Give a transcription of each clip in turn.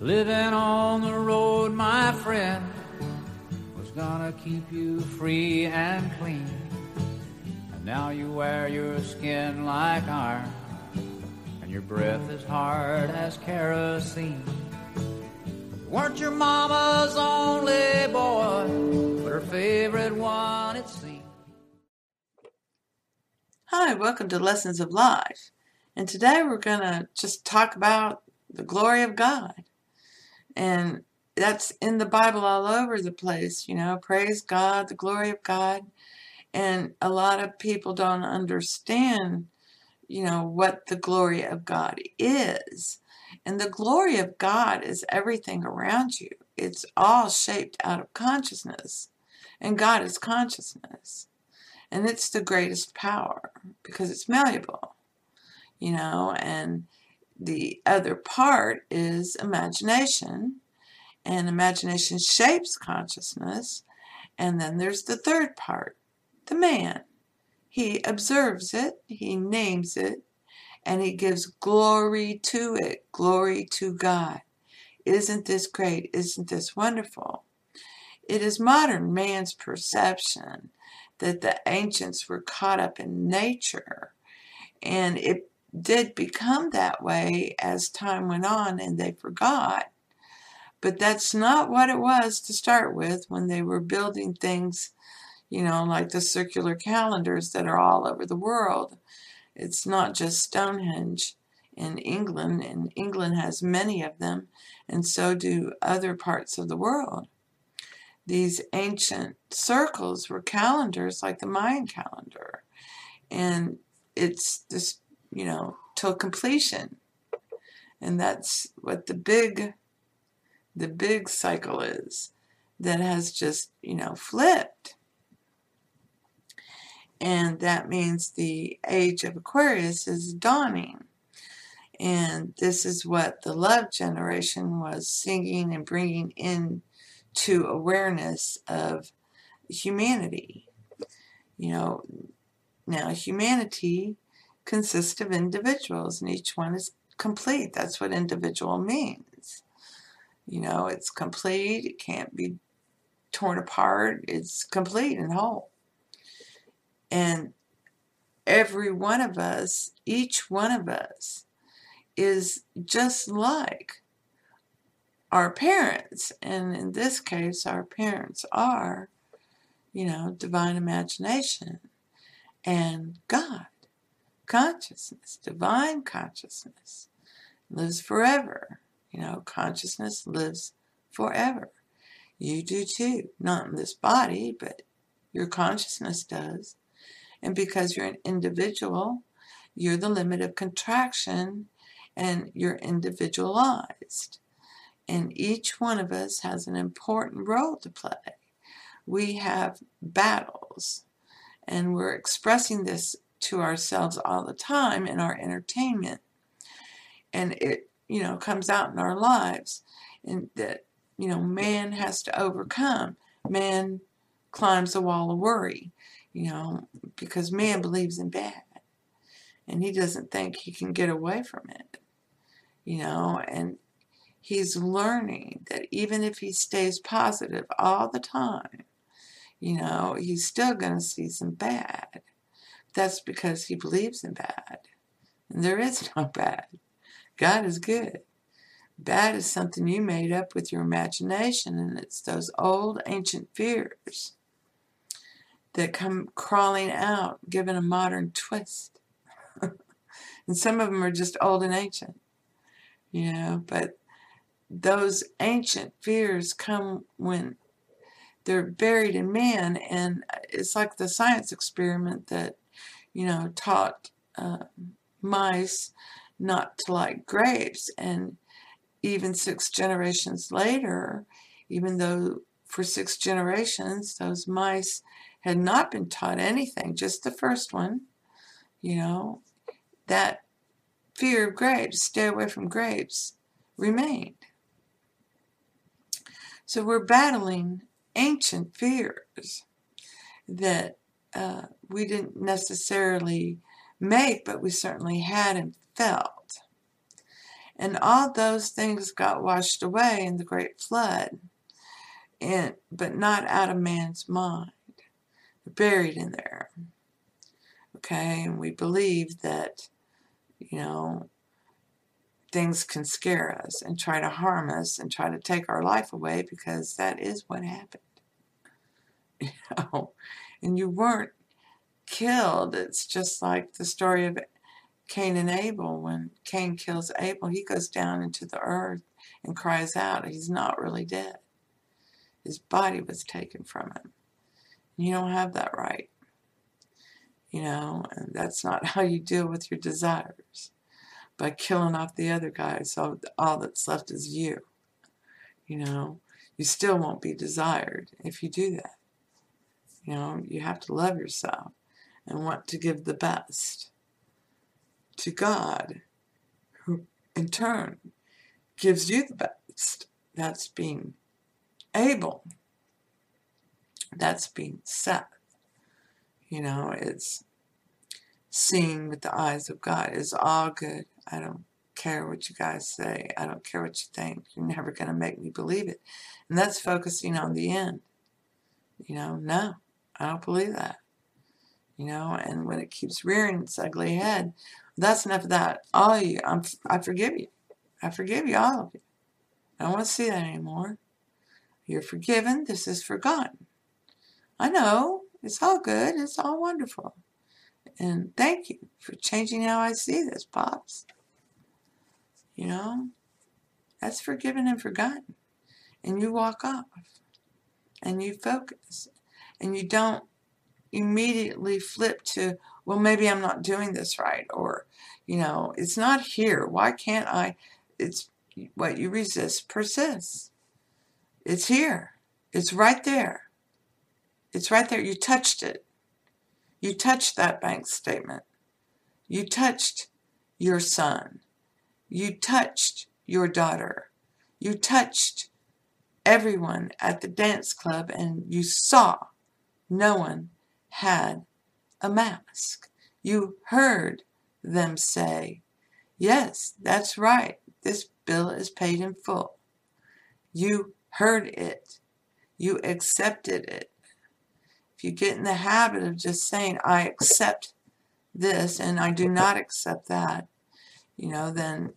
Living on the road, my friend, was gonna keep you free and clean. And now you wear your skin like iron, and your breath is hard as kerosene. Weren't your mama's only boy, but her favorite one, it seemed. Hi, welcome to Lessons of Life. And today we're to just talk about the glory of God. And that's in the Bible all over the place, you know, praise God, the glory of God. And a lot of people don't understand, you know, what the glory of God is. And the glory of God is everything around you. It's all shaped out of consciousness. And God is consciousness. And it's the greatest power because it's malleable, you know, and the other part is imagination, and imagination shapes consciousness. And then there's the third part, the man. He observes it, he names it, and he gives glory to it, glory to God. Isn't this great? Isn't this wonderful? It is modern man's perception that the ancients were caught up in nature, and it did become that way as time went on and they forgot. But that's not what it was to start with when they were building things, you know, like the circular calendars that are all over the world. It's not just Stonehenge in England, and England has many of them, and so do other parts of the world. These ancient circles were calendars like the Mayan calendar, and it's this you know, till completion. And that's what the big the big cycle is that has just, you know, flipped. And that means the age of Aquarius is dawning. And this is what the love generation was singing and bringing in to awareness of humanity. You know, now humanity consist of individuals, and each one is complete. That's what individual means. You know, it's complete, it can't be torn apart, it's complete and whole. And every one of us, each one of us, is just like our parents. And in this case, our parents are, you know, divine imagination and God consciousness, divine consciousness, lives forever. You know, consciousness lives forever. You do too. Not in this body, but your consciousness does. And because you're an individual, you're the limit of contraction and you're individualized. And each one of us has an important role to play. We have battles, and we're expressing this to ourselves all the time in our entertainment. And it, you know, comes out in our lives. And that, you know, man has to overcome. Man climbs the wall of worry, you know, because man believes in bad. And he doesn't think he can get away from it, you know, and he's learning that even if he stays positive all the time, you know, he's still going to see some bad. That's because he believes in bad. And there is no bad. God is good. Bad is something you made up with your imagination, and it's those old ancient fears that come crawling out, given a modern twist. and some of them are just old and ancient, you know, but those ancient fears come when they're buried in man, and it's like the science experiment that you know, taught uh, mice not to like grapes. And even six generations later, even though for six generations those mice had not been taught anything, just the first one, you know, that fear of grapes, stay away from grapes, remained. So we're battling ancient fears that uh, we didn't necessarily make, but we certainly had and felt. And all those things got washed away in the great flood, and, but not out of man's mind. They're buried in there. Okay, and we believe that, you know, things can scare us and try to harm us and try to take our life away because that is what happened. You know, and you weren't killed. It's just like the story of Cain and Abel. When Cain kills Abel, he goes down into the earth and cries out. He's not really dead. His body was taken from him. You don't have that right. You know, and that's not how you deal with your desires. By killing off the other guy, so all that's left is you. You know, you still won't be desired if you do that. You know, you have to love yourself and want to give the best to God, who in turn gives you the best. That's being Abel. That's being set. You know, it's seeing with the eyes of God. It's all good. I don't care what you guys say. I don't care what you think. You're never going to make me believe it. And that's focusing on the end. You know, no, I don't believe that. You know, and when it keeps rearing its ugly head, that's enough of that. All of you, I'm, I forgive you. I forgive you, all of you. I don't want to see that anymore. You're forgiven. This is forgotten. I know. It's all good. It's all wonderful. And thank you for changing how I see this, Pops. You know, that's forgiven and forgotten. And you walk off. And you focus. And you don't immediately flip to, well, maybe I'm not doing this right, or, you know, it's not here. Why can't I? It's what you resist persists. It's here. It's right there. It's right there. You touched it. You touched that bank statement. You touched your son. You touched your daughter. You touched everyone at the dance club and you saw no one had a mask. You heard them say, Yes, that's right. This bill is paid in full. You heard it. You accepted it. If you get in the habit of just saying, I accept this and I do not accept that, you know, then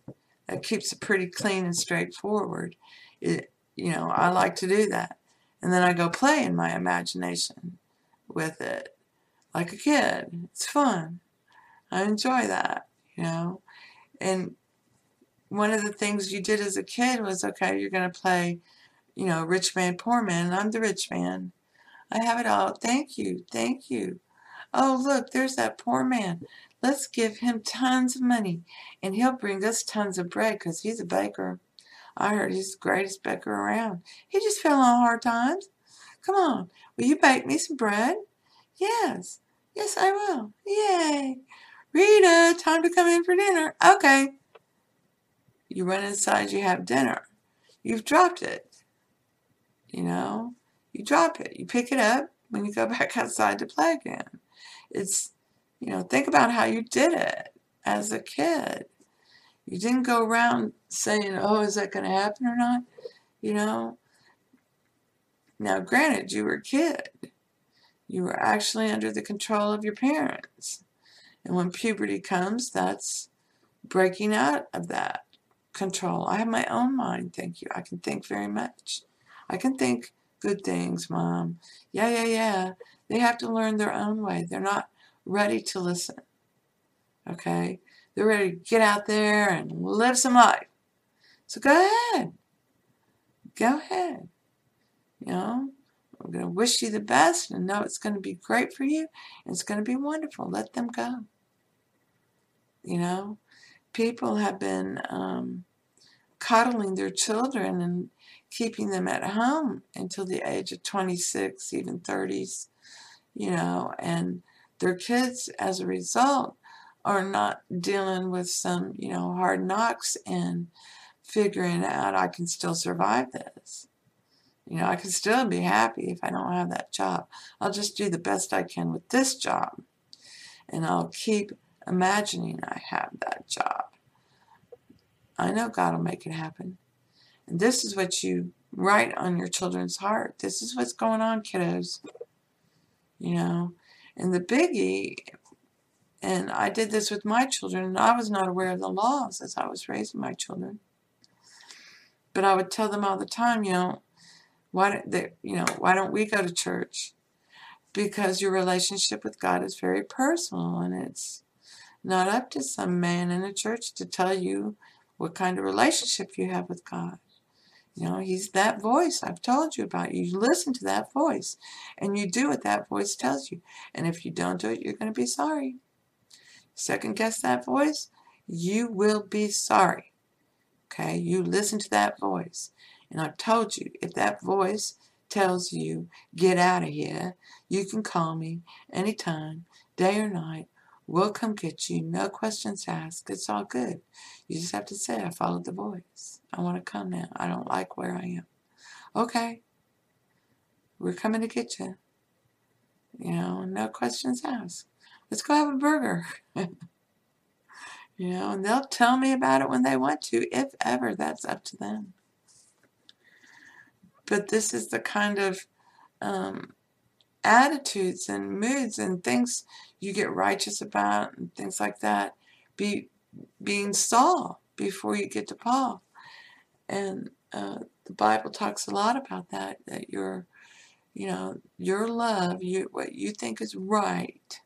that keeps it pretty clean and straightforward. It, you know, I like to do that. And then I go play in my imagination with it like a kid. It's fun. I enjoy that, you know. And one of the things you did as a kid was okay, you're going to play, you know, rich man, poor man. I'm the rich man. I have it all. Thank you. Thank you. Oh, look, there's that poor man. Let's give him tons of money and he'll bring us tons of bread because he's a baker. I heard he's the greatest baker around. He just fell on hard times. Come on, will you bake me some bread? Yes. Yes, I will. Yay. Rita, time to come in for dinner. Okay. You run inside, you have dinner. You've dropped it. You know, you drop it. You pick it up when you go back outside to play again. It's, you know, think about how you did it as a kid. You didn't go around saying, oh, is that going to happen or not? You know? Now, granted, you were a kid. You were actually under the control of your parents. And when puberty comes, that's breaking out of that control. I have my own mind, thank you. I can think very much. I can think good things, Mom. Yeah, yeah, yeah. They have to learn their own way. They're not ready to listen. Okay? They're ready to get out there and live some life. So go ahead. Go ahead. You know, I'm going to wish you the best and know it's going to be great for you. It's going to be wonderful. Let them go. You know, people have been um, coddling their children and keeping them at home until the age of 26, even 30s, you know, and their kids, as a result, are not dealing with some, you know, hard knocks and figuring out I can still survive this. You know, I can still be happy if I don't have that job. I'll just do the best I can with this job. And I'll keep imagining I have that job. I know God will make it happen. And this is what you write on your children's heart. This is what's going on, kiddos. You know, and the biggie, and I did this with my children, and I was not aware of the laws as I was raising my children. But I would tell them all the time, you know, why don't they, you know, why don't we go to church? Because your relationship with God is very personal, and it's not up to some man in a church to tell you what kind of relationship you have with God. You know, He's that voice I've told you about. You listen to that voice and you do what that voice tells you. And if you don't do it, you're going to be sorry. Second guess that voice, you will be sorry. Okay, you listen to that voice. And I've told you, if that voice tells you, get out of here, you can call me anytime, day or night, We'll come get you. No questions asked. It's all good. You just have to say, I followed the voice. I want to come now. I don't like where I am. Okay. We're coming to get you. You know, no questions asked. Let's go have a burger. you know, and they'll tell me about it when they want to, if ever. That's up to them. But this is the kind of um, attitudes and moods and things you get righteous about and things like that be being Saul before you get to Paul. And uh, the Bible talks a lot about that, that your, you know, your love, you what you think is right,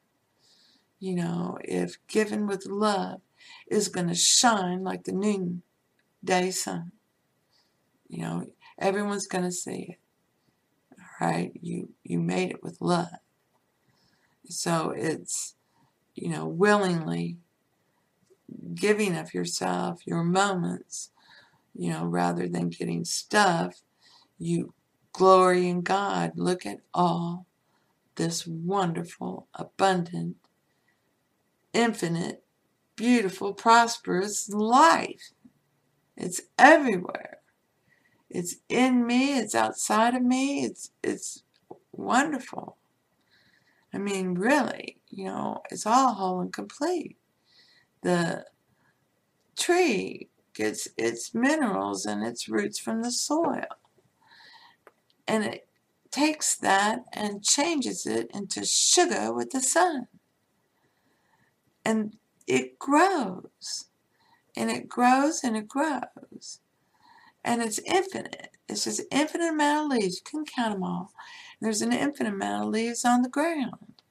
you know, if given with love, is going to shine like the noonday sun. You know, everyone's going to see it right? You you made it with love. So it's you know willingly giving of yourself, your moments, you know, rather than getting stuff, you glory in God. Look at all this wonderful, abundant, infinite, beautiful, prosperous life. It's everywhere. It's in me, it's outside of me, it's it's wonderful. I mean, really, you know, it's all whole and complete. The tree gets its minerals and its roots from the soil. And it takes that and changes it into sugar with the sun. And it grows. And it grows and it grows and it's infinite. It's just infinite amount of leaves. You can count them all. And there's an infinite amount of leaves on the ground,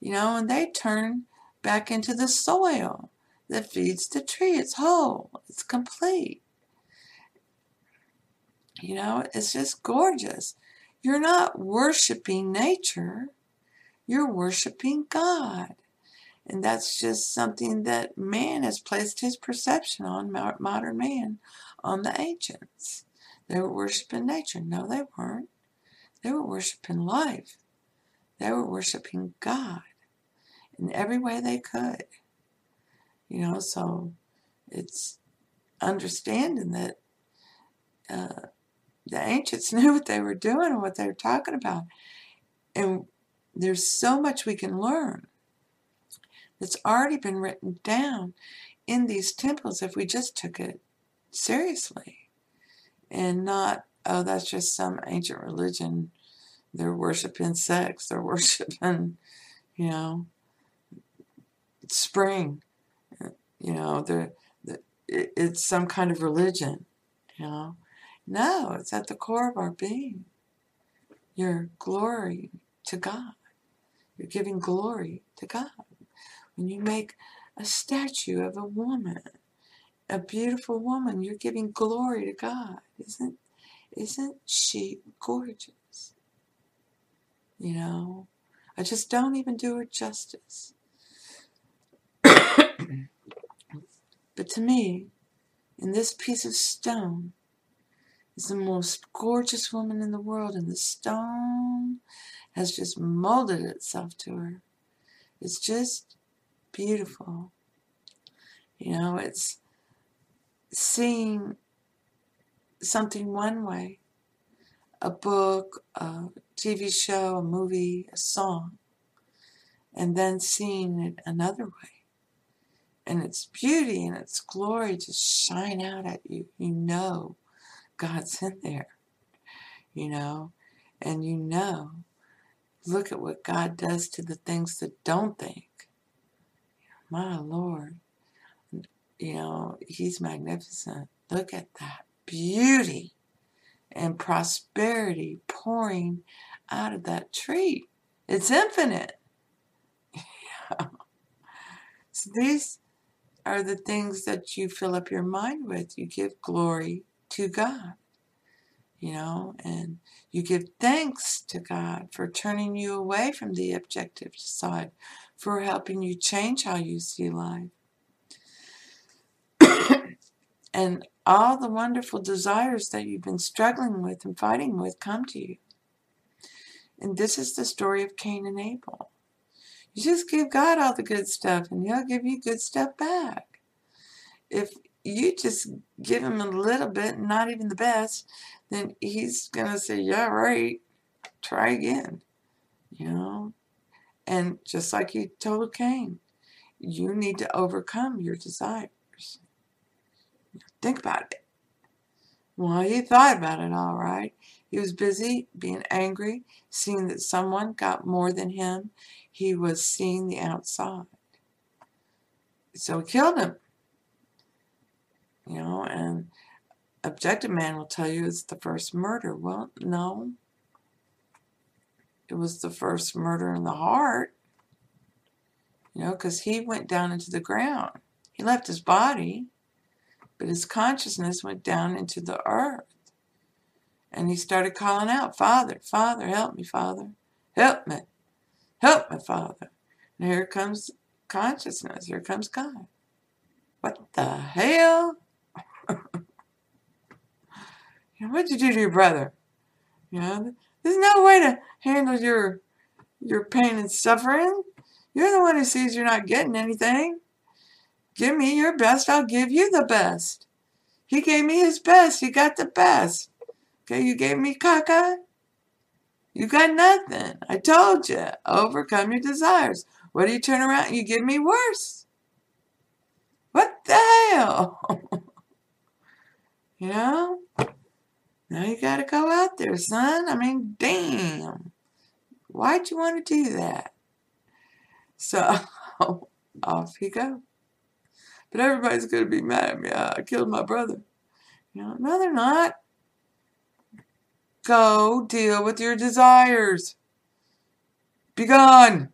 you know, and they turn back into the soil that feeds the tree. It's whole. It's complete. You know, it's just gorgeous. You're not worshiping nature. You're worshiping God. And that's just something that man has placed his perception on, modern man, on the ancients. They were worshiping nature. No, they weren't. They were worshiping life. They were worshiping God in every way they could. You know, so it's understanding that uh, the ancients knew what they were doing and what they were talking about. And there's so much we can learn that's already been written down in these temples if we just took it seriously and not, oh, that's just some ancient religion. They're worshiping sex, they're worshiping, you know, spring. You know, they're, it's some kind of religion, you know. No, it's at the core of our being. Your glory to God. You're giving glory to God. When you make a statue of a woman a beautiful woman. You're giving glory to God. Isn't isn't she gorgeous? You know, I just don't even do her justice. but to me, in this piece of stone is the most gorgeous woman in the world, and the stone has just molded itself to her. It's just beautiful. You know, it's seeing something one way a book, a TV show, a movie, a song, and then seeing it another way. and its beauty and its glory just shine out at you. You know God's in there, you know, and you know, look at what God does to the things that don't think. My Lord, you know, He's magnificent. Look at that beauty and prosperity pouring out of that tree. It's infinite. So these are the things that you fill up your mind with. You give glory to God, you know, and you give thanks to God for turning you away from the objective side, for helping you change how you see life. and all the wonderful desires that you've been struggling with and fighting with come to you. And this is the story of Cain and Abel. You just give God all the good stuff and He'll give you good stuff back. If you just give Him a little bit, not even the best, then He's going to say, Yeah, right, try again. You know? And just like He told Cain, you need to overcome your desires. Think about it. Well, he thought about it all right. He was busy being angry, seeing that someone got more than him. He was seeing the outside. So he killed him. You know, and objective man will tell you it's the first murder. Well, no. It was the first murder in the heart. You know, because he went down into the ground. He left his body, but his consciousness went down into the earth. And he started calling out, Father, Father, help me, Father. Help me. Help me, Father. And here comes consciousness. Here comes God. What the hell? What'd you do to your brother? You know, there's no way to handle your your pain and suffering. You're the one who sees you're not getting anything. Give me your best, I'll give you the best. He gave me his best, he got the best. Okay, you gave me caca. You got nothing. I told you. Overcome your desires. What do you turn around? You give me worse. What the hell? you know? Now you gotta go out there, son. I mean, damn. Why'd you want to do that? So, off he go. But everybody's gonna be mad at me. I killed my brother. You know, no, they're not. Go deal with your desires. Be gone.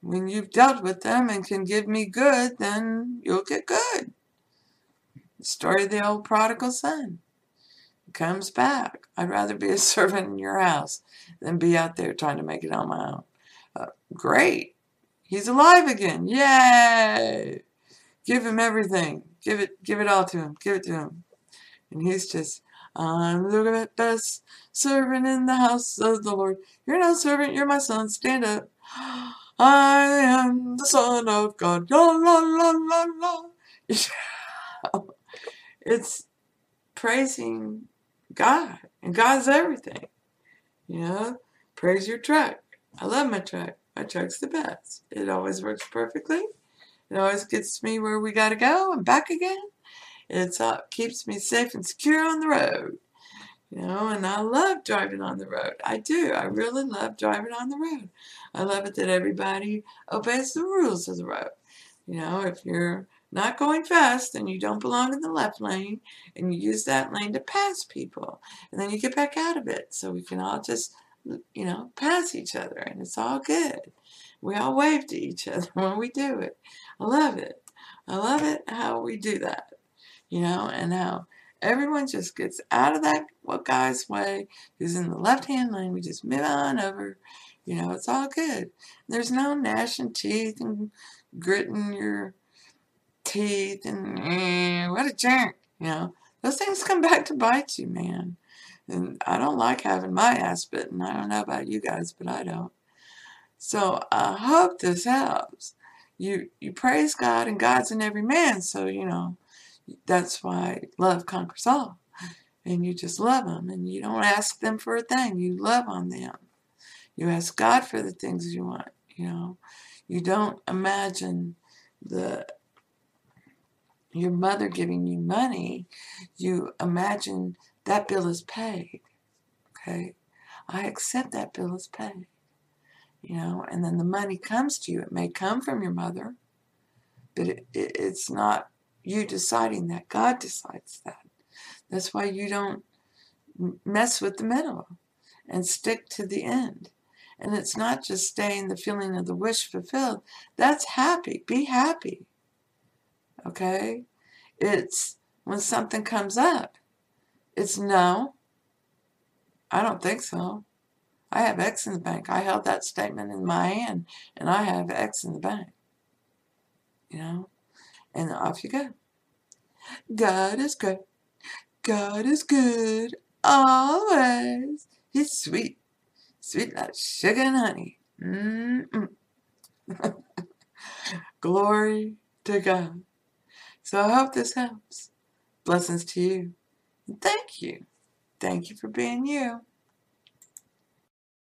When you've dealt with them and can give me good, then you'll get good. The story of the old prodigal son. Comes back. I'd rather be a servant in your house than be out there trying to make it on my own. Uh, great. He's alive again. Yay! Give him everything. Give it give it all to him. Give it to him. And he's just I'm the best servant in the house of the Lord. You're no servant, you're my son. Stand up. I am the Son of God. La la la la la. it's praising God, and God's everything. You know, praise your truck. I love my truck. My truck's the best. It always works perfectly. It always gets me where we got to go and back again. It's uh, keeps me safe and secure on the road. You know, and I love driving on the road. I do. I really love driving on the road. I love it that everybody obeys the rules of the road. You know, if you're not going fast and you don't belong in the left lane and you use that lane to pass people and then you get back out of it so we can all just you know pass each other and it's all good we all wave to each other when we do it i love it i love it how we do that you know, and how everyone just gets out of that what guy's way who's in the left hand lane. We just move on over. You know, it's all good. There's no gnashing teeth and gritting your teeth and eh, what a jerk. You know, those things come back to bite you, man. And I don't like having my ass bitten. I don't know about you guys, but I don't. So I hope this helps. You you praise God and God's in every man, so you know that's why love conquers all. And you just love them and you don't ask them for a thing. You love on them. You ask God for the things you want, you know. You don't imagine the your mother giving you money, you imagine that bill is paid. Okay? I accept that bill is paid. You know, and then the money comes to you. It may come from your mother, but it, it, it's not you deciding that. God decides that. That's why you don't mess with the middle and stick to the end. And it's not just staying the feeling of the wish fulfilled. That's happy. Be happy. Okay? It's when something comes up, it's no. I don't think so. I have X in the bank. I held that statement in my hand and I have X in the bank. You know? And off you go. God is good. God is good. Always. He's sweet. Sweet like sugar and honey. Mm-mm. Glory to God. So I hope this helps. Blessings to you. thank you. Thank you for being you.